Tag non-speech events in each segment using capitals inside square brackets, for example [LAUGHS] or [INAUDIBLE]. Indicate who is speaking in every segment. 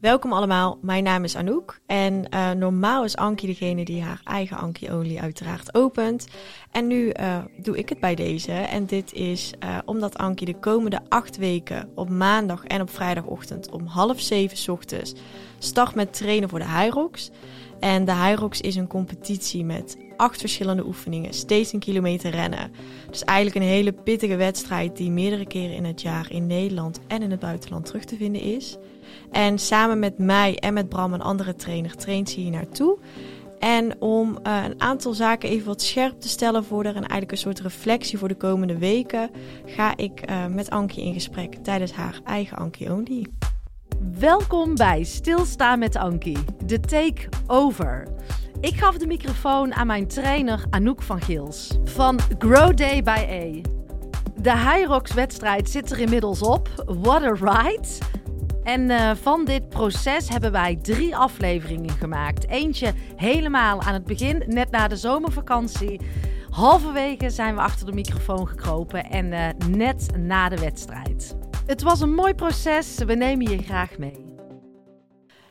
Speaker 1: Welkom allemaal, mijn naam is Anouk en uh, normaal is Ankie degene die haar eigen Ankie-olie uiteraard opent. En nu uh, doe ik het bij deze en dit is uh, omdat Ankie de komende acht weken op maandag en op vrijdagochtend om half zeven ochtends start met trainen voor de Hyrox. En de Hyrox is een competitie met acht verschillende oefeningen, steeds een kilometer rennen. Dus eigenlijk een hele pittige wedstrijd die meerdere keren in het jaar in Nederland en in het buitenland terug te vinden is. En samen met mij en met Bram, een andere trainer, traint ze hier naartoe. En om uh, een aantal zaken even wat scherp te stellen voor er en eigenlijk een soort reflectie voor de komende weken, ga ik uh, met Ankie in gesprek tijdens haar eigen Ankie Only.
Speaker 2: Welkom bij Stilstaan met Ankie, de take-over. Ik gaf de microfoon aan mijn trainer Anouk van Gils van Grow Day by A. De Hyrox wedstrijd zit er inmiddels op. What a ride! En uh, van dit proces hebben wij drie afleveringen gemaakt. Eentje helemaal aan het begin, net na de zomervakantie. Halverwege zijn we achter de microfoon gekropen en uh, net na de wedstrijd. Het was een mooi proces, we nemen je graag mee.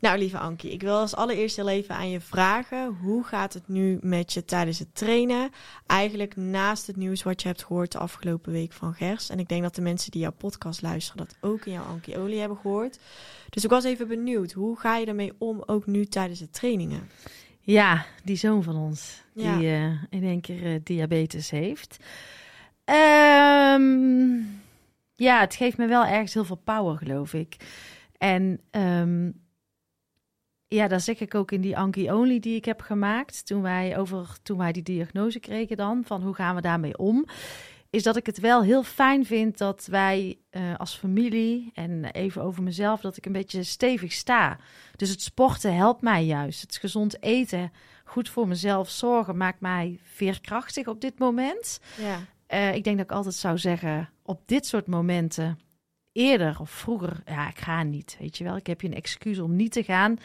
Speaker 1: Nou, lieve Ankie, ik wil als allereerst heel even aan je vragen. Hoe gaat het nu met je tijdens het trainen? Eigenlijk naast het nieuws wat je hebt gehoord de afgelopen week van Gers. En ik denk dat de mensen die jouw podcast luisteren dat ook in jouw Ankie Olie hebben gehoord. Dus ik was even benieuwd, hoe ga je ermee om, ook nu tijdens de trainingen?
Speaker 2: Ja, die zoon van ons, ja. die uh, in één keer uh, diabetes heeft. Um, ja, het geeft me wel ergens heel veel power, geloof ik. En um, ja, dat zeg ik ook in die Anki Only die ik heb gemaakt. Toen wij, over, toen wij die diagnose kregen dan, van hoe gaan we daarmee om. Is dat ik het wel heel fijn vind dat wij uh, als familie, en even over mezelf, dat ik een beetje stevig sta. Dus het sporten helpt mij juist. Het gezond eten, goed voor mezelf zorgen, maakt mij veerkrachtig op dit moment.
Speaker 1: Ja.
Speaker 2: Uh, ik denk dat ik altijd zou zeggen, op dit soort momenten, eerder of vroeger, ja, ik ga niet. Weet je wel, ik heb je een excuus om niet te gaan.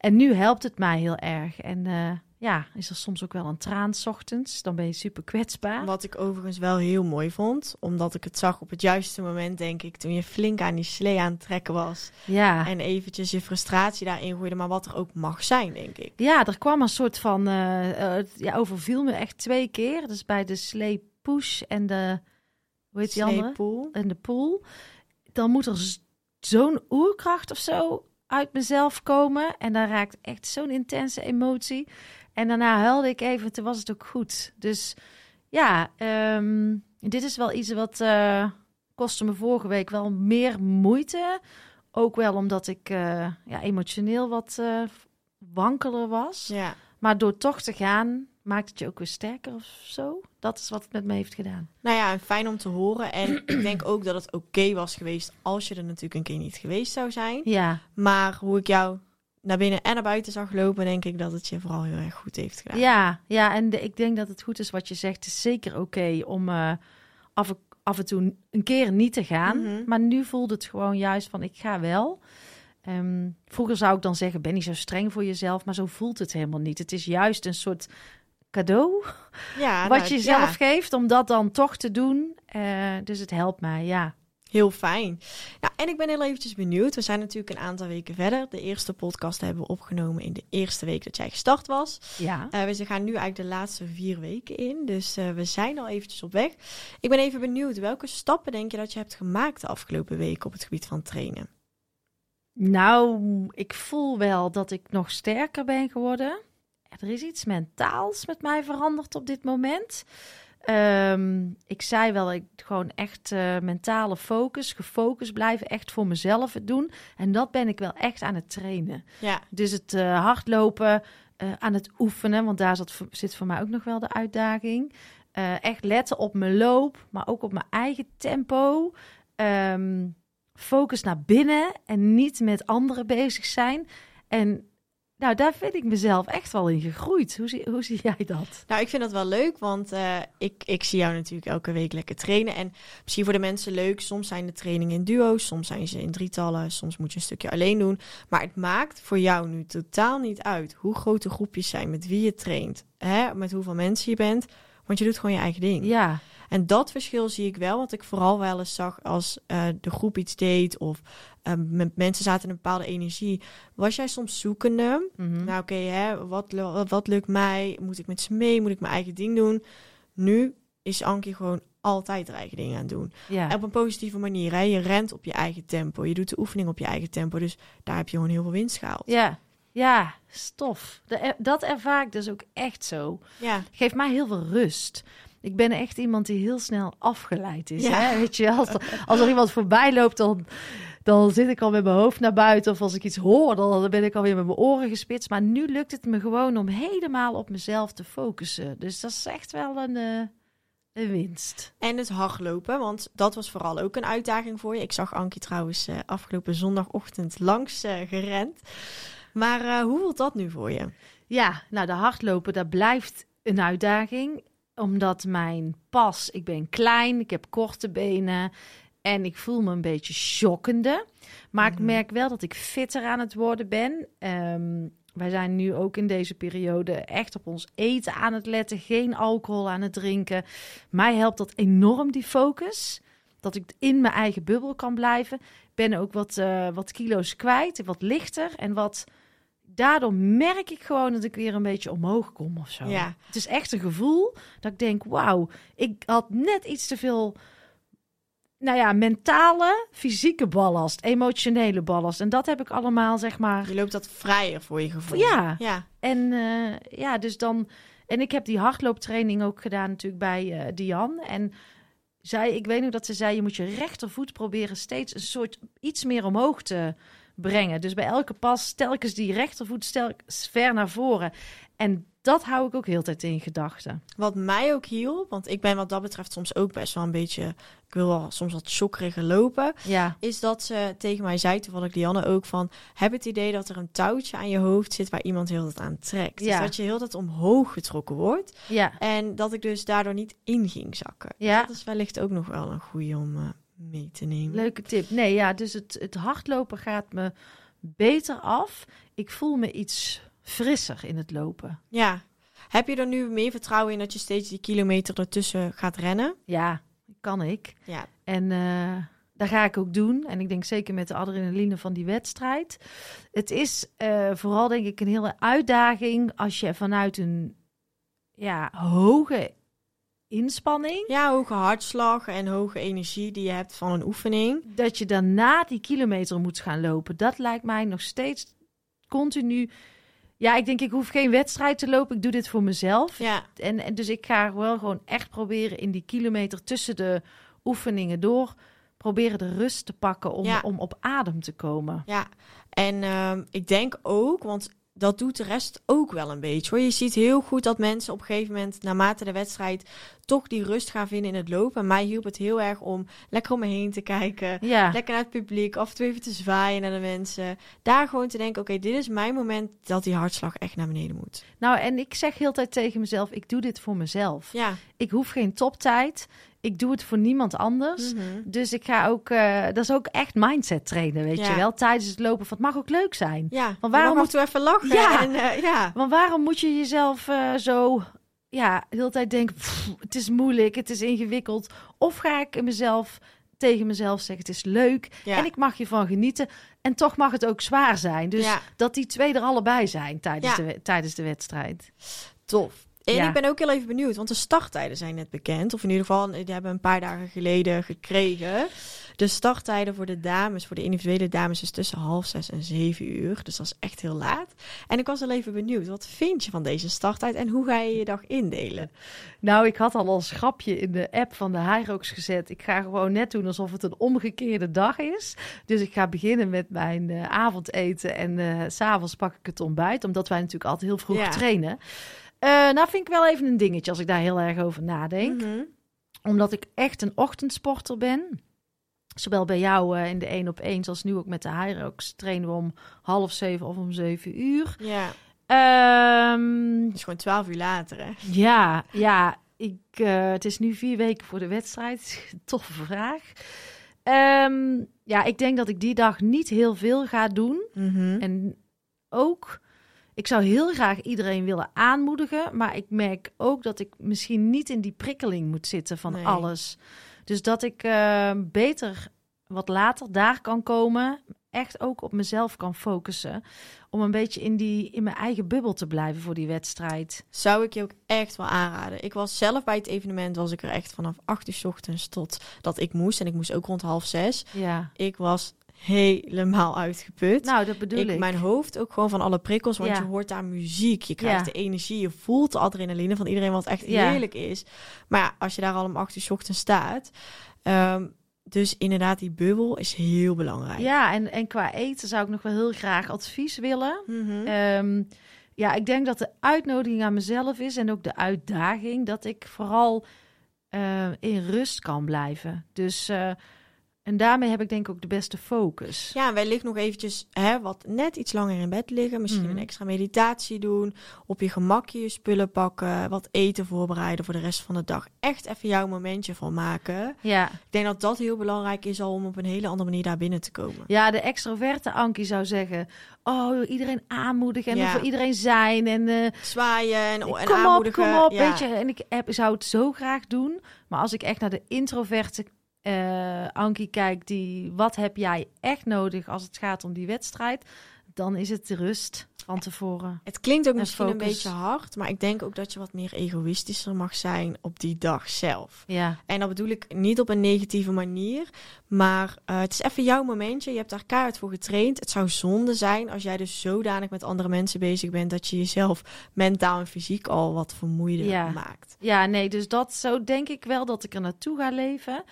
Speaker 2: En nu helpt het mij heel erg. En uh, ja, is er soms ook wel een traan s ochtends. Dan ben je super kwetsbaar.
Speaker 1: Wat ik overigens wel heel mooi vond. Omdat ik het zag op het juiste moment, denk ik. Toen je flink aan die slee aan het trekken was.
Speaker 2: Ja.
Speaker 1: En eventjes je frustratie daarin gooide. Maar wat er ook mag zijn, denk ik.
Speaker 2: Ja, er kwam een soort van... Uh, uh, ja, overviel me echt twee keer. Dus bij de slee push en de... Hoe heet die andere?
Speaker 1: Pool.
Speaker 2: En de pool. Dan moet er zo'n oerkracht of zo uit mezelf komen. En dan raakt echt zo'n intense emotie. En daarna huilde ik even, toen was het ook goed. Dus ja, um, dit is wel iets wat uh, kostte me vorige week wel meer moeite. Ook wel omdat ik uh, ja, emotioneel wat uh, wankeler was.
Speaker 1: Ja.
Speaker 2: Maar door toch te gaan, maakt het je ook weer sterker of zo? Dat is wat het met me heeft gedaan.
Speaker 1: Nou ja, fijn om te horen. En [CLEARS THROAT] ik denk ook dat het oké okay was geweest als je er natuurlijk een keer niet geweest zou zijn.
Speaker 2: Ja.
Speaker 1: Maar hoe ik jou naar binnen en naar buiten zag lopen, denk ik dat het je vooral heel erg goed heeft gedaan.
Speaker 2: Ja, ja en de, ik denk dat het goed is wat je zegt. Het is zeker oké okay om uh, af, af en toe een keer niet te gaan.
Speaker 1: Mhm.
Speaker 2: Mm -hmm. Maar nu voelt het gewoon juist van ik ga wel. Um, vroeger zou ik dan zeggen, ben niet zo streng voor jezelf, maar zo voelt het helemaal niet. Het is juist een soort cadeau
Speaker 1: ja, [LAUGHS]
Speaker 2: wat
Speaker 1: nou,
Speaker 2: je zelf
Speaker 1: ja.
Speaker 2: geeft om dat dan toch te doen. Uh, dus het helpt mij, ja.
Speaker 1: Heel fijn. Ja, en ik ben heel eventjes benieuwd. We zijn natuurlijk een aantal weken verder. De eerste podcast hebben we opgenomen in de eerste week dat jij gestart was.
Speaker 2: Ja.
Speaker 1: Uh, we gaan nu eigenlijk de laatste vier weken in. Dus uh, we zijn al eventjes op weg. Ik ben even benieuwd. Welke stappen denk je dat je hebt gemaakt de afgelopen weken op het gebied van trainen?
Speaker 2: Nou, ik voel wel dat ik nog sterker ben geworden. Er is iets mentaals met mij veranderd op dit moment. Um, ik zei wel, ik gewoon echt uh, mentale focus, gefocust blijven, echt voor mezelf het doen. En dat ben ik wel echt aan het trainen.
Speaker 1: Ja.
Speaker 2: Dus het uh, hardlopen, uh, aan het oefenen, want daar zat, zit voor mij ook nog wel de uitdaging. Echt letten op mijn loop, maar ook op mijn eigen tempo. Um, focus naar binnen en niet met anderen bezig zijn. En nou, daar vind ik mezelf echt wel in gegroeid. Hoe zie, hoe zie jij dat?
Speaker 1: Nou, ik vind dat wel leuk, want uh, ik, ik zie jou natuurlijk elke week lekker trainen. En misschien voor de mensen leuk, soms zijn de trainingen in duo's, soms zijn ze in drietallen, soms moet je een stukje alleen doen. Maar het maakt voor jou nu totaal niet uit hoe grote groepjes zijn, met wie je traint, hè, met hoeveel mensen je bent. Want je doet gewoon je eigen ding.
Speaker 2: Ja,
Speaker 1: En dat verschil zie ik wel, wat ik vooral wel eens zag als eh, de groep iets deed of met mensen zaten in een bepaalde energie. Was jij soms zoekende?
Speaker 2: mhm.
Speaker 1: Nou oké, hè, wat, wat lukt mij? Moet ik met ze mee? Moet ik mijn eigen ding doen? Nu is Ankie gewoon altijd haar eigen dingen aan doen.
Speaker 2: ja.
Speaker 1: Op een positieve manier. Hè? Je rent op je eigen tempo. Je doet de oefening op je eigen tempo. Dus daar heb je gewoon heel veel winst gehaald.
Speaker 2: Ja, ja, stof. De- Dat ervaar ik dus ook echt zo.
Speaker 1: Ja,
Speaker 2: Geeft mij heel veel rust. Ik ben echt iemand die heel snel afgeleid is.
Speaker 1: Ja.
Speaker 2: Hè? Weet je, als er, als er iemand voorbij loopt, dan, dan zit ik al met mijn hoofd naar buiten. Of als ik iets hoor, dan ben ik alweer met mijn oren gespitst. Maar nu lukt het me gewoon om helemaal op mezelf te focussen. Dus dat is echt wel een, eh, een winst.
Speaker 1: En het hardlopen, want dat was vooral ook een uitdaging voor je. Ik zag Ankie trouwens eh, afgelopen zondagochtend langs eh, gerend. Maar hoe voelt dat nu voor je?
Speaker 2: Ja, nou de hardlopen, dat blijft een uitdaging. Omdat mijn pas, ik ben klein, ik heb korte benen en ik voel me een beetje shockende. Maar
Speaker 1: Mhm.
Speaker 2: ik merk wel dat ik fitter aan het worden ben. Ehm, wij zijn nu ook in deze periode echt op ons eten aan het letten, geen alcohol aan het drinken. Mij helpt dat enorm, die focus. Dat ik in mijn eigen bubbel kan blijven. Ben ook wat, eh, wat kilo's kwijt, wat lichter en wat daardoor merk ik gewoon dat ik weer een beetje omhoog kom of zo.
Speaker 1: Ja.
Speaker 2: Het is echt een gevoel dat ik denk, wauw, ik had net iets te veel, nou ja, mentale, fysieke ballast, emotionele ballast. En dat heb ik allemaal, zeg maar.
Speaker 1: Je loopt dat vrijer voor je gevoel.
Speaker 2: Ja.
Speaker 1: Ja,
Speaker 2: En eh, ja, dus dan. En ik heb die hardlooptraining ook gedaan, natuurlijk bij Diane. En zij, ik weet nog dat ze zei: je moet je rechtervoet proberen steeds een soort iets meer omhoog te brengen. Dus bij elke pas telkens die rechtervoet ver naar voren. En dat hou ik ook heel de tijd in gedachten.
Speaker 1: Wat mij ook hielp, want ik ben wat dat betreft soms ook best wel een beetje... Ik wil wel soms wat chokkeriger lopen.
Speaker 2: Ja,
Speaker 1: Is dat ze tegen mij zei, toevallig Lianne ook, van... Heb het idee dat er een touwtje aan je hoofd zit waar iemand heel dat aan trekt.
Speaker 2: Ja.
Speaker 1: Dus dat je heel dat omhoog getrokken wordt.
Speaker 2: ja,
Speaker 1: En dat ik dus daardoor niet in ging zakken.
Speaker 2: Ja.
Speaker 1: Dat is wellicht ook nog wel een goede om eh, mee te nemen.
Speaker 2: leuke tip. Nee, ja, dus het, het hardlopen gaat me beter af. Ik voel me iets frisser in het lopen.
Speaker 1: Ja. Heb je er nu meer vertrouwen in dat je steeds die kilometer ertussen gaat rennen?
Speaker 2: Ja, kan ik.
Speaker 1: Ja.
Speaker 2: En eh dat ga ik ook doen. En ik denk zeker met de adrenaline van die wedstrijd. Het is eh, vooral denk ik een hele uitdaging als je vanuit een ja, hoge inspanning...
Speaker 1: Ja, hoge hartslag en hoge energie die je hebt van een oefening.
Speaker 2: dat je daarna die kilometer moet gaan lopen. Dat lijkt mij nog steeds continu... Ja, ik denk ik hoef geen wedstrijd te lopen. Ik doe dit voor mezelf.
Speaker 1: Ja,
Speaker 2: En, en dus ik ga wel gewoon echt proberen in die kilometer tussen de oefeningen door... proberen de rust te pakken om,
Speaker 1: Ja.
Speaker 2: om op adem te komen.
Speaker 1: ja. En ehm, ik denk ook, want dat doet de rest ook wel een beetje hoor. Je ziet heel goed dat mensen op een gegeven moment, naarmate de wedstrijd, toch die rust gaan vinden in het lopen. En mij hielp het heel erg om lekker om me heen te kijken.
Speaker 2: Ja,
Speaker 1: Lekker naar het publiek, af en toe even te zwaaien naar de mensen. Daar gewoon te denken, oké, dit is mijn moment dat die hartslag echt naar beneden moet.
Speaker 2: nou en ik zeg heel tijd tegen mezelf... ik doe dit voor mezelf.
Speaker 1: Ja.
Speaker 2: Ik hoef geen toptijd. Ik doe het voor niemand anders.
Speaker 1: Mhm.
Speaker 2: Dus ik ga ook... eh, dat is ook echt mindset trainen, weet
Speaker 1: Ja.
Speaker 2: je wel. Tijdens het lopen, van het mag ook leuk zijn.
Speaker 1: Ja,
Speaker 2: waarom
Speaker 1: waarom
Speaker 2: moet-
Speaker 1: moet we even lachen?
Speaker 2: Ja.
Speaker 1: En, eh, ja.
Speaker 2: Want waarom moet je jezelf eh, zo, ja, de hele tijd denken: "Pff, het is moeilijk, het is ingewikkeld. Of ga ik mezelf tegen mezelf zeggen: het is leuk
Speaker 1: Ja.
Speaker 2: en ik mag je van genieten. En toch mag het ook zwaar zijn. Dus
Speaker 1: Ja.
Speaker 2: dat die twee er allebei zijn tijdens,
Speaker 1: Ja.
Speaker 2: de, tijdens de wedstrijd.
Speaker 1: Tof. En
Speaker 2: Ja.
Speaker 1: ik ben ook heel even benieuwd, want de starttijden zijn net bekend. Of in ieder geval, die hebben we een paar dagen geleden gekregen. De starttijden voor de dames, voor de individuele dames, is tussen half zes en zeven uur. Dus dat is echt heel laat. En ik was wel even benieuwd, wat vind je van deze starttijd en hoe ga je je dag indelen?
Speaker 2: Nou, ik had al als grapje in de app van de Hyrox gezet. Ik ga gewoon net doen alsof het een omgekeerde dag is. Dus ik ga beginnen met mijn eh, avondeten en eh, s s'avonds pak ik het ontbijt. Omdat wij natuurlijk altijd heel vroeg
Speaker 1: Ja.
Speaker 2: trainen. Eh, nou vind ik wel even een dingetje als ik daar heel erg over nadenk.
Speaker 1: Mhm.
Speaker 2: Omdat ik echt een ochtendsporter ben. Zowel bij jou eh, in de 1 op 1 als nu ook met de Hyrox trainen we om half zeven of om zeven uur.
Speaker 1: Ja,
Speaker 2: Ehm,
Speaker 1: dus gewoon twaalf uur later, hè?
Speaker 2: ja, ja. Ik, eh, het is nu vier weken voor de wedstrijd. [LAUGHS] Toffe vraag. Ehm, ja, ik denk dat ik die dag niet heel veel ga doen.
Speaker 1: Mhm.
Speaker 2: En ook, ik zou heel graag iedereen willen aanmoedigen, maar ik merk ook dat ik misschien niet in die prikkeling moet zitten van
Speaker 1: Nee.
Speaker 2: alles. Dus dat ik eh, beter wat later daar kan komen, echt ook op mezelf kan focussen, om een beetje in die in mijn eigen bubbel te blijven voor die wedstrijd.
Speaker 1: Zou ik je ook echt wel aanraden. Ik was zelf bij het evenement, was ik er echt vanaf 8 uur 's ochtends tot dat ik moest. En ik moest ook rond half zes.
Speaker 2: Ja.
Speaker 1: Ik was helemaal uitgeput.
Speaker 2: Nou, dat bedoel ik.
Speaker 1: ik, mijn hoofd ook gewoon van alle prikkels, want
Speaker 2: Ja.
Speaker 1: je hoort daar muziek, je krijgt
Speaker 2: Ja.
Speaker 1: de energie, je voelt de adrenaline van iedereen, wat echt
Speaker 2: Ja.
Speaker 1: heerlijk is. Maar ja, als je daar al om acht uur 's ochtends staat, ehm, dus inderdaad, die bubbel is heel belangrijk.
Speaker 2: Ja, en, en qua eten zou ik nog wel heel graag advies willen.
Speaker 1: Mhm.
Speaker 2: Ehm, ja, ik denk dat de uitnodiging aan mezelf is en ook de uitdaging dat ik vooral eh, in rust kan blijven. Dus eh, en daarmee heb ik denk ik ook de beste focus.
Speaker 1: Ja, en wellicht nog eventjes hè, wat net iets langer in bed liggen. Misschien
Speaker 2: Mhm.
Speaker 1: een extra meditatie doen. Op je gemakje je spullen pakken. Wat eten voorbereiden voor de rest van de dag. Echt even jouw momentje van maken.
Speaker 2: Ja,
Speaker 1: Ik denk dat dat heel belangrijk is al om op een hele andere manier daar binnen te komen.
Speaker 2: ja de extroverte Ankie zou zeggen: Oh, iedereen aanmoedigen en
Speaker 1: Ja.
Speaker 2: voor iedereen zijn. En eh,
Speaker 1: Zwaaien en, en
Speaker 2: kom op, kom op.
Speaker 1: Ja.
Speaker 2: Weet je, en ik heb, zou het zo graag doen. Maar als ik echt naar de introverte eh, Ankie kijk, die wat heb jij echt nodig als het gaat om die wedstrijd? Dan is het rust van tevoren.
Speaker 1: Het klinkt ook
Speaker 2: En
Speaker 1: misschien een
Speaker 2: focus.
Speaker 1: beetje hard, maar ik denk ook dat je wat meer egoïstischer mag zijn op die dag zelf.
Speaker 2: Ja,
Speaker 1: En dat bedoel ik niet op een negatieve manier, maar eh, het is even jouw momentje. Je hebt daar kaart voor getraind. Het zou zonde zijn als jij dus zodanig met andere mensen bezig bent dat je jezelf mentaal en fysiek al wat vermoeider
Speaker 2: Ja.
Speaker 1: maakt.
Speaker 2: ja, nee, dus dat zo denk ik wel dat ik er naartoe ga leven.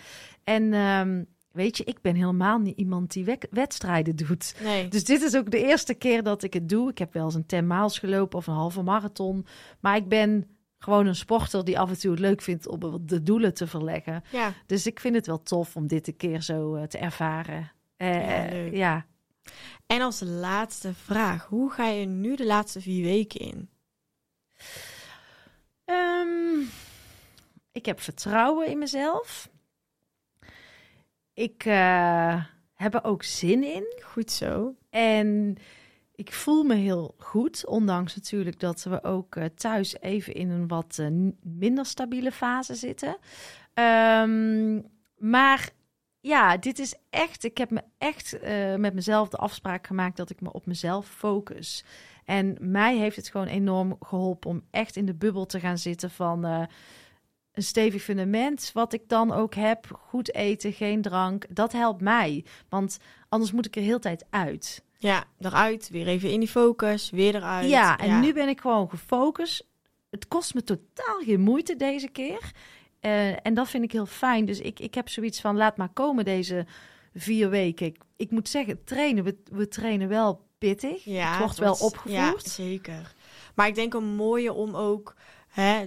Speaker 2: En ehm, weet je, ik ben helemaal niet iemand die wedstrijden doet.
Speaker 1: Nee.
Speaker 2: Dus dit is ook de eerste keer dat ik het doe. Ik heb wel eens een 10 miles gelopen of een halve marathon. Maar ik ben gewoon een sporter die af en toe het leuk vindt om de doelen te verleggen.
Speaker 1: Ja.
Speaker 2: Dus ik vind het wel tof om dit een keer zo eh, te ervaren. Eh,
Speaker 1: Ja, leuk.
Speaker 2: ja.
Speaker 1: En als laatste vraag, hoe ga je nu de laatste vier weken in?
Speaker 2: Ehm, ik heb vertrouwen in mezelf. Ik eh, heb er ook zin in.
Speaker 1: Goed zo.
Speaker 2: En ik voel me heel goed, ondanks natuurlijk dat we ook eh, thuis even in een wat eh, minder stabiele fase zitten. Ehm, maar ja, dit is echt, ik heb me echt met mezelf de afspraak gemaakt dat ik me op mezelf focus. En mij heeft het gewoon enorm geholpen om echt in de bubbel te gaan zitten van een stevig fundament, wat ik dan ook heb. Goed eten, geen drank, dat helpt mij. Want anders moet ik er heel tijd uit.
Speaker 1: Ja, eruit, weer even in die focus, weer eruit.
Speaker 2: Ja, en nu ben ik gewoon gefocust. Het kost me totaal geen moeite deze keer. Eh, en dat vind ik heel fijn. Dus ik, ik heb zoiets van, laat maar komen deze vier weken. Ik, ik moet zeggen, trainen, we, we trainen wel pittig.
Speaker 1: Ja,
Speaker 2: het wordt wel opgevoerd.
Speaker 1: Ja, zeker. Maar ik denk een mooie om ook hè,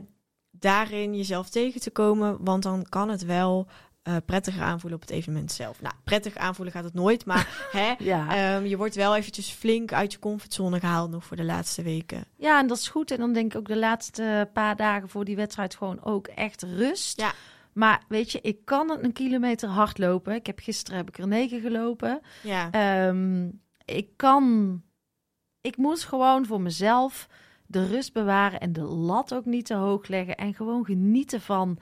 Speaker 1: daarin jezelf tegen te komen. Want dan kan het wel eh, prettiger aanvoelen op het evenement zelf. Nou, prettig aanvoelen gaat het nooit. Maar [LAUGHS] hè,
Speaker 2: Ja.
Speaker 1: ehm, je wordt wel eventjes flink uit je comfortzone gehaald nog voor de laatste weken.
Speaker 2: ja, en dat is goed. En dan denk ik ook de laatste paar dagen voor die wedstrijd gewoon ook echt rust.
Speaker 1: Ja.
Speaker 2: Maar weet je, ik kan een kilometer hard lopen. Ik heb gisteren heb ik er negen gelopen.
Speaker 1: Ja,
Speaker 2: Ehm, ik kan. Ik moet gewoon voor mezelf de rust bewaren en de lat ook niet te hoog leggen. En gewoon genieten van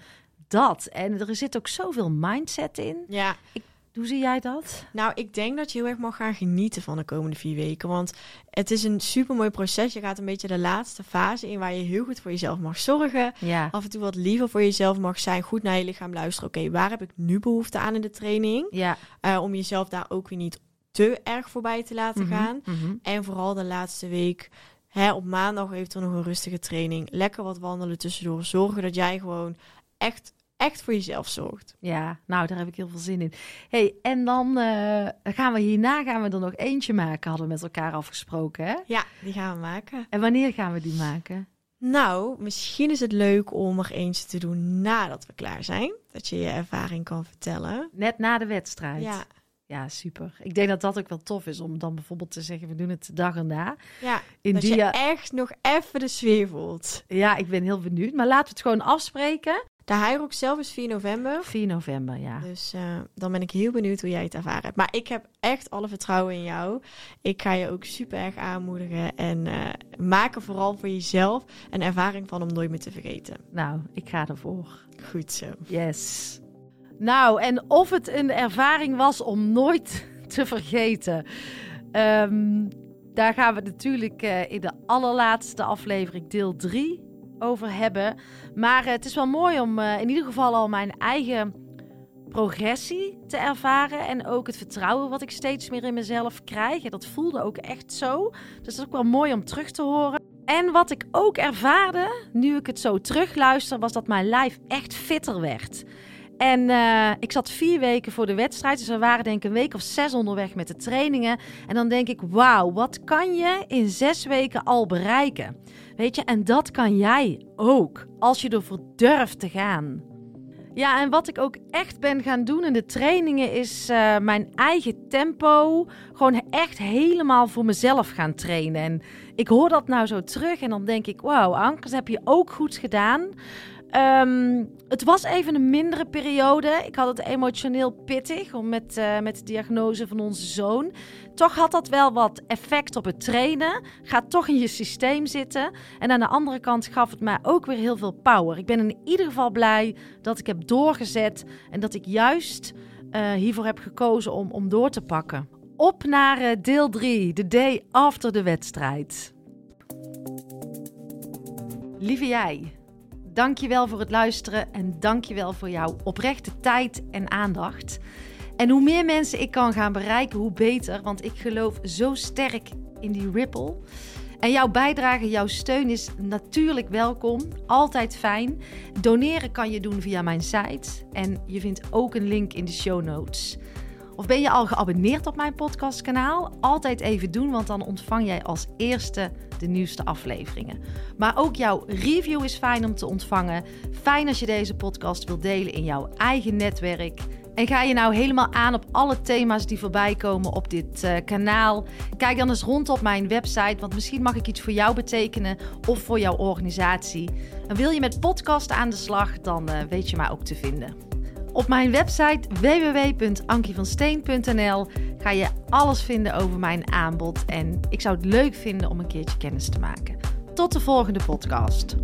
Speaker 2: dat. En er zit ook zoveel mindset in.
Speaker 1: ja.
Speaker 2: Hoe zie jij dat?
Speaker 1: Nou, ik denk dat je heel erg mag gaan genieten van de komende vier weken. Want het is een super mooi proces. Je gaat een beetje de laatste fase in waar je heel goed voor jezelf mag zorgen.
Speaker 2: Ja.
Speaker 1: Af en toe wat liever voor jezelf mag zijn. Goed naar je lichaam luisteren. Oké, waar heb ik nu behoefte aan in de training?
Speaker 2: Ja.
Speaker 1: Eh, om jezelf daar ook weer niet te erg voorbij te laten
Speaker 2: Mhm,
Speaker 1: gaan.
Speaker 2: mhm.
Speaker 1: En vooral de laatste week. Hè, op maandag eventueel nog een rustige training. Lekker wat wandelen tussendoor. Zorgen dat jij gewoon echt, echt voor jezelf zorgt.
Speaker 2: Ja, nou, daar heb ik heel veel zin in. hey, en dan eh, gaan we hierna gaan we er nog eentje maken, hadden we met elkaar afgesproken. Hè?
Speaker 1: Ja, die gaan we maken.
Speaker 2: En wanneer gaan we die maken?
Speaker 1: Nou, misschien is het leuk om er eentje te doen nadat we klaar zijn. Dat je je ervaring kan vertellen.
Speaker 2: Net na de wedstrijd.
Speaker 1: Ja,
Speaker 2: Ja, super. Ik denk dat dat ook wel tof is om dan bijvoorbeeld te zeggen, we doen het dag erna.
Speaker 1: ja.
Speaker 2: In
Speaker 1: dat
Speaker 2: die,
Speaker 1: je
Speaker 2: eh,
Speaker 1: echt nog even de sfeer voelt.
Speaker 2: Ja, ik ben heel benieuwd. Maar laten we het gewoon afspreken.
Speaker 1: De Hyrox zelf is 4 november.
Speaker 2: 4 november, ja.
Speaker 1: Dus uh, dan ben ik heel benieuwd hoe jij het ervaren hebt. Maar ik heb echt alle vertrouwen in jou. Ik ga je ook super erg aanmoedigen. En uh, maak er vooral voor jezelf een ervaring van om nooit meer te vergeten.
Speaker 2: Nou, ik ga ervoor.
Speaker 1: Goed zo.
Speaker 2: Yes. Nou, en of het een ervaring was om nooit [LAUGHS] te vergeten. Um, daar gaan we natuurlijk uh, in de allerlaatste aflevering, deel 3, over hebben. Maar uh, het is wel mooi om uh, in ieder geval al mijn eigen progressie te ervaren. En ook het vertrouwen wat ik steeds meer in mezelf krijg. En dat voelde ook echt zo. Dus dat is ook wel mooi om terug te horen. En wat ik ook ervaarde, nu ik het zo terugluister, was dat mijn lijf echt fitter werd. En uh, ik zat vier weken voor de wedstrijd. Dus we waren denk ik een week of zes onderweg met de trainingen. En dan denk ik, wauw, wat kan je in zes weken al bereiken? Weet je, en dat kan jij ook, als je ervoor durft te gaan. Ja, en wat ik ook echt ben gaan doen in de trainingen is uh, mijn eigen tempo gewoon echt helemaal voor mezelf gaan trainen. En ik hoor dat nou zo terug en dan denk ik, wauw, Anke, dat heb je ook goed gedaan. Um, het was even een mindere periode. Ik had het emotioneel pittig om met, uh, met de diagnose van onze zoon. Toch had dat wel wat effect op het trainen. Gaat toch in je systeem zitten. En aan de andere kant gaf het mij ook weer heel veel power. Ik ben in ieder geval blij dat ik heb doorgezet en dat ik juist uh, hiervoor heb gekozen om, om door te pakken. Op naar uh, deel 3, de day after de wedstrijd. Lieve jij. Dankjewel voor het luisteren en dankjewel voor jouw oprechte tijd en aandacht. En hoe meer mensen ik kan gaan bereiken, hoe beter, want ik geloof zo sterk in die ripple. En jouw bijdrage, jouw steun is natuurlijk welkom, altijd fijn. Doneren kan je doen via mijn site en je vindt ook een link in de show notes. Of ben je al geabonneerd op mijn podcastkanaal? Altijd even doen, want dan ontvang jij als eerste de nieuwste afleveringen. Maar ook jouw review is fijn om te ontvangen. Fijn als je deze podcast wilt delen in jouw eigen netwerk. En ga je nou helemaal aan op alle thema's die voorbij komen op dit uh, kanaal? Kijk dan eens rond op mijn website, want misschien mag ik iets voor jou betekenen of voor jouw organisatie. En wil je met podcast aan de slag, dan uh, weet je mij ook te vinden. Op mijn website www.ankievansteen.nl ga je alles vinden over mijn aanbod en ik zou het leuk vinden om een keertje kennis te maken. Tot de volgende podcast.